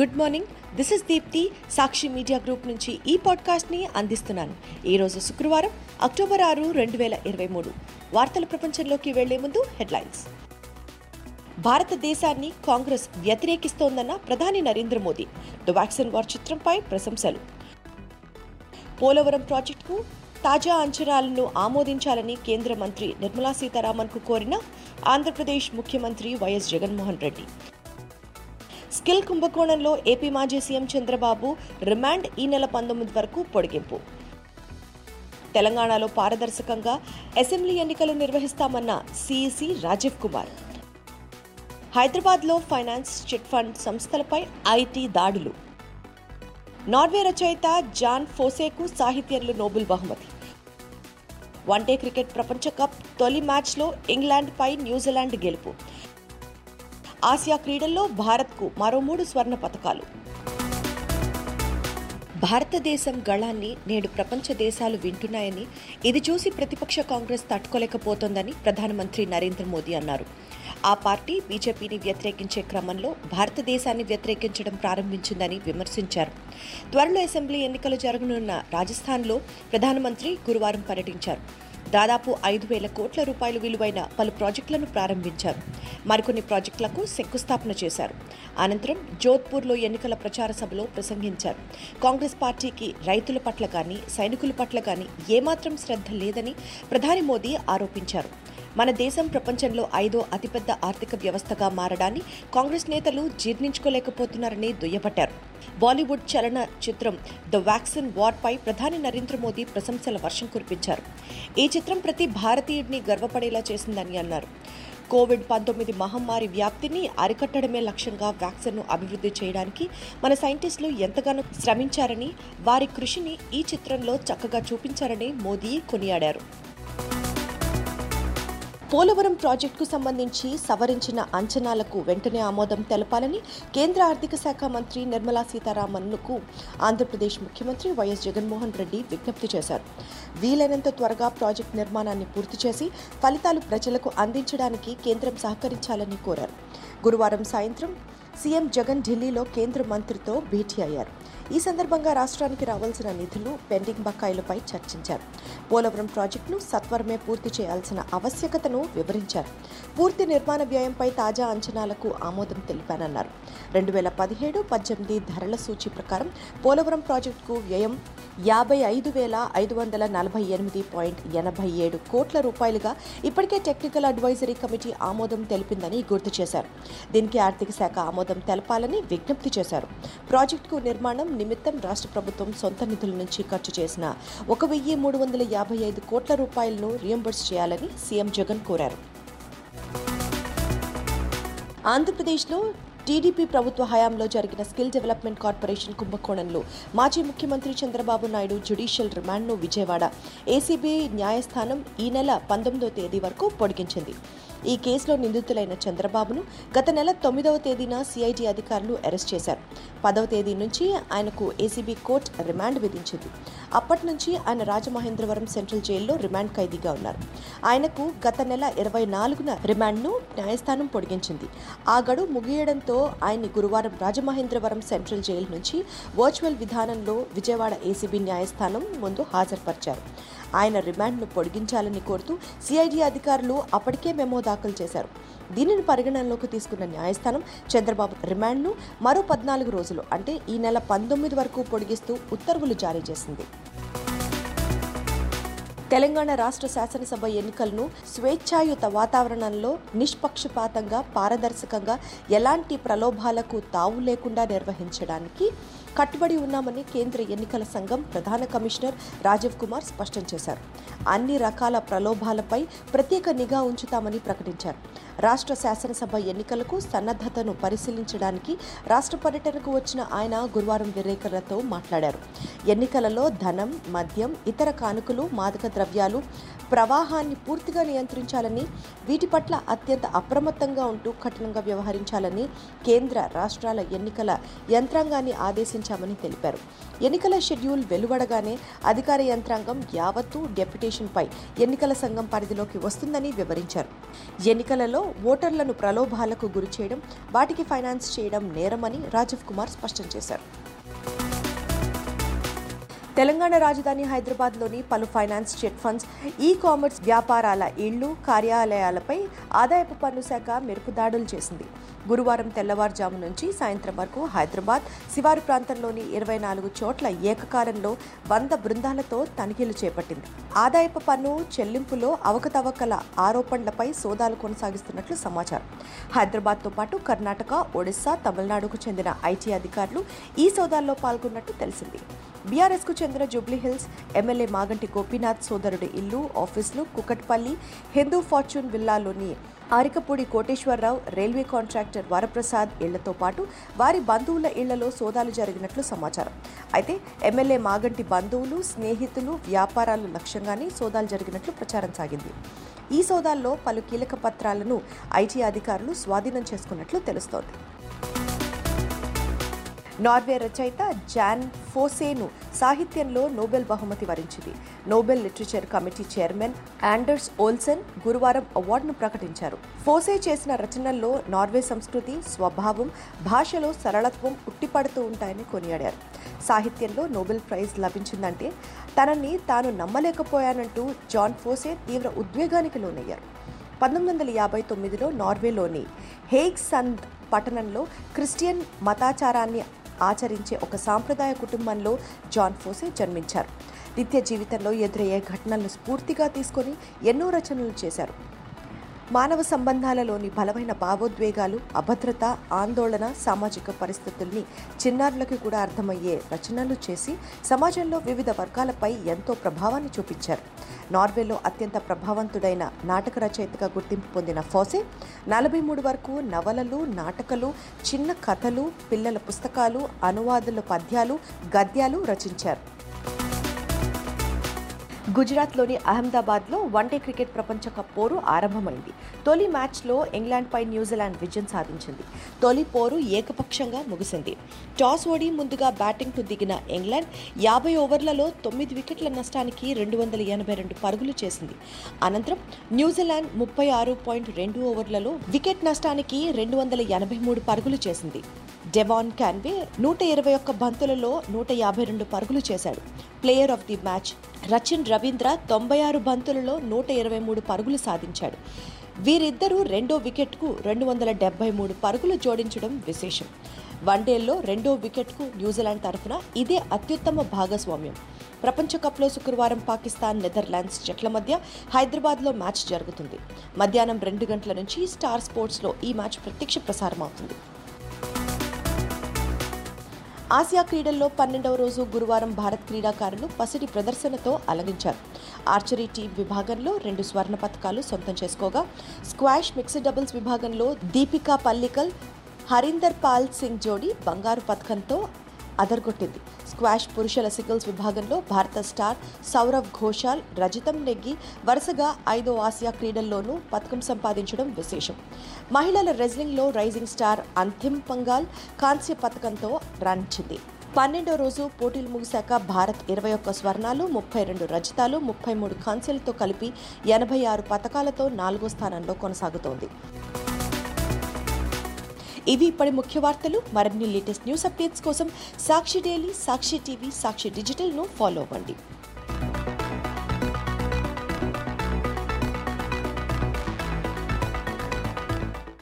Good morning. This is Deepti Sakshi media group నుంచి ఈ పాడ్కాస్ట్ని అందిస్తున్నాను. ఈరోజు శుక్రవారం అక్టోబర్ ఆరు రెండు వేల ఇరవై మూడు. వార్తల ప్రపంచంలోకి వెళ్ళే ముందు హెడ్లైన్స్. భారతదేశాన్ని కాంగ్రెస్ వ్యతిరేకిస్తోందన్న ప్రధాని Narendra Modi. The vaccine war చిత్రంపై ప్రశంసలు. పోలవరం ప్రాజెక్టుకు తాజా అంచనాలను ఆమోదించాలని కేంద్ర మంత్రి నిర్మలా సీతారామన్కు కోరిన ఆంధ్రప్రదేశ్ ముఖ్యమంత్రి వైఎస్ జగన్మోహన్ రెడ్డి. స్కిల్ కుంభకోణంలో ఏపీ మాజీ సీఎం చంద్రబాబు రిమాండ్ ఈ నెల పంతొమ్మిది వరకు పొడిగింపు. తెలంగాణలో పారదర్శకంగా అసెంబ్లీ ఎన్నికలు నిర్వహిస్తామన్న సీఈసీ రాజీవ్ కుమార్. హైదరాబాద్లో ఫైనాన్స్ చిట్ ఫండ్ సంస్థలపై ఐటీ దాడులు. నార్వే రచయిత జాన్ ఫోసేకు సాహిత్యంలో నోబెల్ బహుమతి. వన్డే క్రికెట్ ప్రపంచ కప్ తొలి మ్యాచ్లో ఇంగ్లాండ్పై న్యూజిలాండ్ గెలుపు. ఆసియా క్రీడల్లో భారత్కు మరో మూడు స్వర్ణ పథకాలు భారతదేశం గళాన్ని నేడు ప్రపంచ దేశాలు వింటున్నాయని ఇది చూసి ప్రతిపక్ష కాంగ్రెస్ తట్టుకోలేకపోతోందని ప్రధానమంత్రి నరేంద్ర మోదీ అన్నారు. ఆ పార్టీ బీజేపీని వ్యతిరేకించే క్రమంలో భారతదేశాన్ని వ్యతిరేకించడం ప్రారంభించిందని విమర్శించారు. త్వరలో అసెంబ్లీ ఎన్నికలు జరగనున్న రాజస్థాన్లో ప్రధానమంత్రి గురువారం పర్యటించారు. దాదాపు ఐదు వేల కోట్ల రూపాయలు విలువైన పలు ప్రాజెక్టులను ప్రారంభించారు. మరికొన్ని ప్రాజెక్టులకు శంకుస్థాపన చేశారు. అనంతరం జోధ్పూర్లో ఎన్నికల ప్రచార సభలో ప్రసంగించారు. కాంగ్రెస్ పార్టీకి రైతుల పట్ల కానీ సైనికుల పట్ల కానీ ఏమాత్రం శ్రద్ధ లేదని ప్రధాని మోదీ ఆరోపించారు. మన దేశం ప్రపంచంలో ఐదో అతిపెద్ద ఆర్థిక వ్యవస్థగా మారడాన్ని కాంగ్రెస్ నేతలు జీర్ణించుకోలేకపోతున్నారని దుయ్యబట్టారు. బాలీవుడ్ చలన చిత్రం ద వ్యాక్సిన్ వార్పై ప్రధాని నరేంద్ర మోదీ ప్రశంసల వర్షం కురిపించారు. ఈ చిత్రం ప్రతి భారతీయుడిని గర్వపడేలా చేసిందని అన్నారు. కోవిడ్ పంతొమ్మిది మహమ్మారి వ్యాప్తిని అరికట్టడమే లక్ష్యంగా వ్యాక్సిన్ను అభివృద్ధి చేయడానికి మన సైంటిస్టులు ఎంతగానో శ్రమించారని వారి కృషిని ఈ చిత్రంలో చక్కగా చూపించారని మోదీ కొనియాడారు. పోలవరం ప్రాజెక్టుకు సంబంధించి సవరించిన అంచనాలకు వెంటనే ఆమోదం తెలపాలని కేంద్ర ఆర్థిక శాఖ మంత్రి నిర్మలా సీతారామన్కు ఆంధ్రప్రదేశ్ ముఖ్యమంత్రి వైఎస్ జగన్మోహన్ రెడ్డి విజ్ఞప్తి చేశారు. వీలైనంత త్వరగా ప్రాజెక్టు నిర్మాణాన్ని పూర్తి చేసి ఫలితాలు ప్రజలకు అందించడానికి కేంద్రం సహకరించాలని కోరారు. గురువారం సాయంత్రం సీఎం జగన్ ఢిల్లీలో కేంద్ర మంత్రితో భేటీ అయ్యారు. ఈ సందర్భంగా రాష్ట్రానికి రావాల్సిన నిధులు పెండింగ్ బకాయిలపై చర్చించారు. పోలవరం ప్రాజెక్టును సత్వరమే పూర్తి చేయాల్సిన ఆవశ్యకతను వివరించారు. పూర్తి నిర్మాణ వ్యయంపై తాజా అంచనాలకు ఆమోదం తెలిపానన్నారు రెండు వేల పదిహేడు పద్దెనిమిది ధరల సూచి ప్రకారం పోలవరం ప్రాజెక్టుకు వ్యయం యాభై ఐదు వేల ఐదు వందల నలభై ఎనిమిది పాయింట్ ఎనభై ఏడు కోట్ల రూపాయలుగా ఇప్పటికే టెక్నికల్ అడ్వైజరీ కమిటీ ఆమోదం తెలిపిందని గుర్తు చేశారు. దీనికి ఆర్థిక శాఖ ఆమోదం తెలపాలని విజ్ఞప్తి చేశారు. ప్రాజెక్టుకు నిర్మాణం నిమిత్తం రాష్ట్ర ప్రభుత్వం సొంత నిధుల నుంచి ఖర్చు చేసిన ఒక వెయ్యి మూడు వందల యాభై ఐదు కోట్ల రూపాయలను రియంబర్స్ చేయాలని సీఎం జగన్ కోరారు. ఆంధ్రప్రదేశ్లో టీడీపీ ప్రభుత్వ హయాంలో జరిగిన స్కిల్ డెవలప్మెంట్ కార్పొరేషన్ కుంభకోణంలో మాజీ ముఖ్యమంత్రి చంద్రబాబు నాయుడు జ్యుడిషియల్ రిమాండ్ను విజయవాడ. ఏసీబీ న్యాయస్థానం ఈ నెల పంతొమ్మిదో తేదీ వరకు పొడిగించింది. ఈ కేసులో నిందితులైన చంద్రబాబును గత నెల తొమ్మిదవ తేదీన సిఐటి అధికారులు అరెస్ట్ చేశారు. పదవ తేదీ నుంచి ఆయనకు ఏసీబీ కోర్టు రిమాండ్ విధించింది. అప్పటి నుంచి ఆయన రాజమహేంద్రవరం సెంట్రల్ జైల్లో రిమాండ్ ఖైదీగా ఉన్నారు. ఆయనకు గత నెల ఇరవై నాలుగున రిమాండ్ను న్యాయస్థానం పొడిగించింది. ఆ గడువు ముగియడంతో ఆయన్ని గురువారం రాజమహేంద్రవరం సెంట్రల్ జైలు నుంచి వర్చువల్ విధానంలో విజయవాడ ఏసీబీ న్యాయస్థానం ముందు హాజరుపరిచారు. ఆయన రిమాండ్ను పొడిగించాలని కోరుతూ సిఐడి అధికారులు అప్పటికే మెమో దాఖలు చేశారు. దీనిని పరిగణనలోకి తీసుకున్న న్యాయస్థానం చంద్రబాబు రిమాండ్ను మరో పద్నాలుగు రోజులు అంటే ఈ నెల పంతొమ్మిది వరకు పొడిగిస్తూ ఉత్తర్వులు జారీ చేసింది. తెలంగాణ రాష్ట్ర శాసనసభ ఎన్నికలను స్వేచ్ఛాయుత వాతావరణంలో నిష్పక్షపాతంగా పారదర్శకంగా ఎలాంటి ప్రలోభాలకు తావు లేకుండా నిర్వహించడానికి కట్టుబడి ఉన్నామని కేంద్ర ఎన్నికల సంఘం ప్రధాన కమిషనర్ రాజీవ్ కుమార్ స్పష్టం చేశారు. అన్ని రకాల ప్రలోభాలపై ప్రత్యేక నిఘా ఉంచుతామని ప్రకటించారు. రాష్ట్ర శాసనసభ ఎన్నికలకు సన్నద్ధతను పరిశీలించడానికి రాష్ట్ర పర్యటనకు వచ్చిన ఆయన గురువారం విలేకరులతో మాట్లాడారు. ఎన్నికలలో ధనం మద్యం ఇతర కానుకలు మాదక ద్రవ్యాలు ప్రవాహాన్ని పూర్తిగా నియంత్రించాలని వీటి పట్ల అత్యంత అప్రమత్తంగా ఉంటూ కఠినంగా వ్యవహరించాలని కేంద్ర రాష్ట్రాల ఎన్నికల యంత్రాంగాన్ని ఆదేశించారు. ఆదేశించామని తెలిపారు. ఎన్నికల షెడ్యూల్ వెలువడగానే అధికార యంత్రాంగం యావత్తు డెప్యుటేషన్పై ఎన్నికల సంఘం పరిధిలోకి వస్తుందని వివరించారు. ఎన్నికలలో ఓటర్లను ప్రలోభాలకు గురి చేయడం వాటికి ఫైనాన్స్ చేయడం నేరమని రాజీవ్ కుమార్ స్పష్టం చేశారు. తెలంగాణ రాజధాని హైదరాబాద్లోని పలు ఫైనాన్స్ చెట్ ఫండ్స్ ఈ కామర్స్ వ్యాపారాల ఇళ్ళు కార్యాలయాలపై ఆదాయపు పన్ను శాఖ మెరుపు దాడులు చేసింది. గురువారం తెల్లవారుజాము నుంచి సాయంత్రం వరకు హైదరాబాద్ శివారు ప్రాంతంలోని ఇరవై నాలుగు చోట్ల ఏకకాలంలో వంద బృందాలతో తనిఖీలు చేపట్టింది. ఆదాయపు పన్ను చెల్లింపులో అవకతవకల ఆరోపణలపై సోదాలు కొనసాగిస్తున్నట్లు సమాచారం. హైదరాబాద్తో పాటు కర్ణాటక ఒడిశా తమిళనాడుకు చెందిన ఐటీ అధికారులు ఈ సోదాల్లో పాల్గొన్నట్టు తెలిసింది. బీఆర్ఎస్కు చెందిన జూబ్లీహిల్స్ ఎమ్మెల్యే మాగంటి గోపీనాథ్ సోదరుడి ఇల్లు ఆఫీసులు కుకట్పల్లి హిందూ ఫార్చ్యూన్ విల్లాలోని ఆరికపూడి కోటేశ్వరరావు రైల్వే కాంట్రాక్టర్ వరప్రసాద్ ఇళ్ళతో పాటు వారి బంధువుల ఇళ్ళలో సోదాలు జరిగినట్లు సమాచారం. అయితే ఎమ్మెల్యే మాగంటి బంధువులు స్నేహితులు వ్యాపారాలు లక్ష్యంగానే సోదాలు జరిగినట్లు ప్రచారం సాగింది. ఈ సోదాల్లో పలు కీలక పత్రాలను ఐటీ అధికారులు స్వాధీనం చేసుకున్నట్లు తెలుస్తోంది. నార్వే రచయిత జాన్ ఫోసేను సాహిత్యంలో నోబెల్ బహుమతి వరించింది. Nobel literature committee chairman Anders Olsson గురువారం అవార్డును ప్రకటించారు. ఫోసే చేసిన రచనల్లో నార్వే సంస్కృతి స్వభావం భాషలో సరళత్వం ఉట్టిపడుతూ ఉంటాయని కొనియాడారు. సాహిత్యంలో నోబెల్ ప్రైజ్ లభించిందంటే తనని తాను నమ్మలేకపోయానంటూ జాన్ ఫోసే తీవ్ర ఉద్వేగానికి లోనయ్యారు. పంతొమ్మిది వందల యాభై తొమ్మిదిలో నార్వేలోని హేగ్ సంద్ పట్టణంలో క్రిస్టియన్ మతాచారాన్ని ఆచరించే ఒక సాంప్రదాయ కుటుంబంలో జాన్ ఫోసే జన్మించారు. నిత్య జీవితంలో ఎదురయ్యే ఘటనలను స్ఫూర్తిగా తీసుకొని ఎన్నో రచనలు చేశారు. మానవ సంబంధాలలోని బలమైన భావోద్వేగాలు అభద్రత ఆందోళన సామాజిక పరిస్థితుల్ని చిన్నారులకు కూడా అర్థమయ్యే రచనలు చేసి సమాజంలో వివిధ వర్గాలపై ఎంతో ప్రభావాన్ని చూపించారు. నార్వేలో అత్యంత ప్రభావవంతుడైన నాటక రచయితగా గుర్తింపు పొందిన ఫోసే నలభై మూడు వరకు నవలలు నాటకాలు చిన్న కథలు పిల్లల పుస్తకాలు అనువాదుల పద్యాలు గద్యాలు రచించారు. గుజరాత్లోని అహ్మదాబాద్లో వన్డే క్రికెట్ ప్రపంచ కప్ పోరు ఆరంభమైంది. తొలి మ్యాచ్లో ఇంగ్లాండ్పై న్యూజిలాండ్ విజయం సాధించింది. తొలి పోరు ఏకపక్షంగా ముగిసింది. టాస్ ఓడి ముందుగా బ్యాటింగ్కు దిగిన ఇంగ్లాండ్ యాభై ఓవర్లలో తొమ్మిది వికెట్ల నష్టానికి రెండు వందల ఎనభై రెండు పరుగులు చేసింది. అనంతరం న్యూజిలాండ్ ముప్పై ఆరు పాయింట్ రెండు ఓవర్లలో వికెట్ నష్టానికి రెండు వందల ఎనభై మూడు పరుగులు చేసింది. డెవాన్ క్యాన్వే నూట ఇరవై ఒక్క బంతులలో నూట యాభై రెండు పరుగులు చేశాడు. Player of the match Rachin Ravindra తొంభై ఆరు బంతులలో నూట ఇరవై మూడు పరుగులు సాధించాడు. వీరిద్దరూ రెండో వికెట్కు రెండు వందల డెబ్బై మూడు పరుగులు జోడించడం విశేషం. వన్డేల్లో రెండో వికెట్కు న్యూజిలాండ్ తరఫున ఇదే అత్యుత్తమ భాగస్వామ్యం. ప్రపంచ కప్లో శుక్రవారం పాకిస్తాన్ నెదర్లాండ్స్ జట్ల మధ్య హైదరాబాద్లో మ్యాచ్ జరుగుతుంది. మధ్యాహ్నం రెండు గంటల నుంచి స్టార్ స్పోర్ట్స్లో ఈ మ్యాచ్ ప్రత్యక్ష ప్రసారం అవుతుంది ఆసియా క్రీడల్లో పన్నెండవ రోజు గురువారం భారత్ క్రీడాకారులు పసిడి ప్రదర్శనతో అలగించారు ఆర్చరీ టీం విభాగంలో రెండు స్వర్ణ పథకాలు సొంతం చేసుకోగా స్క్వాష్ మిక్స్డ్ డబుల్స్ విభాగంలో దీపికా పల్లికల్ హరీందర్ పాల్ సింగ్ జోడీ బంగారు పథకంతో అదరగొట్టింది. స్క్వాష్ పురుషుల సింగిల్స్ విభాగంలో భారత స్టార్ సౌరవ్ ఘోషాల్ రజితం నెగ్గి వరుసగా ఐదో ఆసియా క్రీడల్లోనూ పథకం సంపాదించడం విశేషం. మహిళల రెజ్లింగ్లో రైజింగ్ స్టార్ అంతిమ్ పంగాల్ కాంస్య పథకంతో రాణించింది పన్నెండో రోజు పోటీలు ముగిశాక భారత్ ఇరవై ఒక్క స్వర్ణాలు ముప్పై రెండు రజతాలు ముప్పై మూడు కాంస్యలతో కలిపి ఎనభై ఆరు పథకాలతో నాలుగో స్థానంలో కొనసాగుతోంది. ఇవి ఇప్పటి ముఖ్య వార్తలు. మరిన్ని లేటెస్ట్ న్యూస్ అప్డేట్స్ కోసం సాక్షి డైలీ సాక్షి టీవీ సాక్షి డిజిటల్ను ఫాలో అవ్వండి.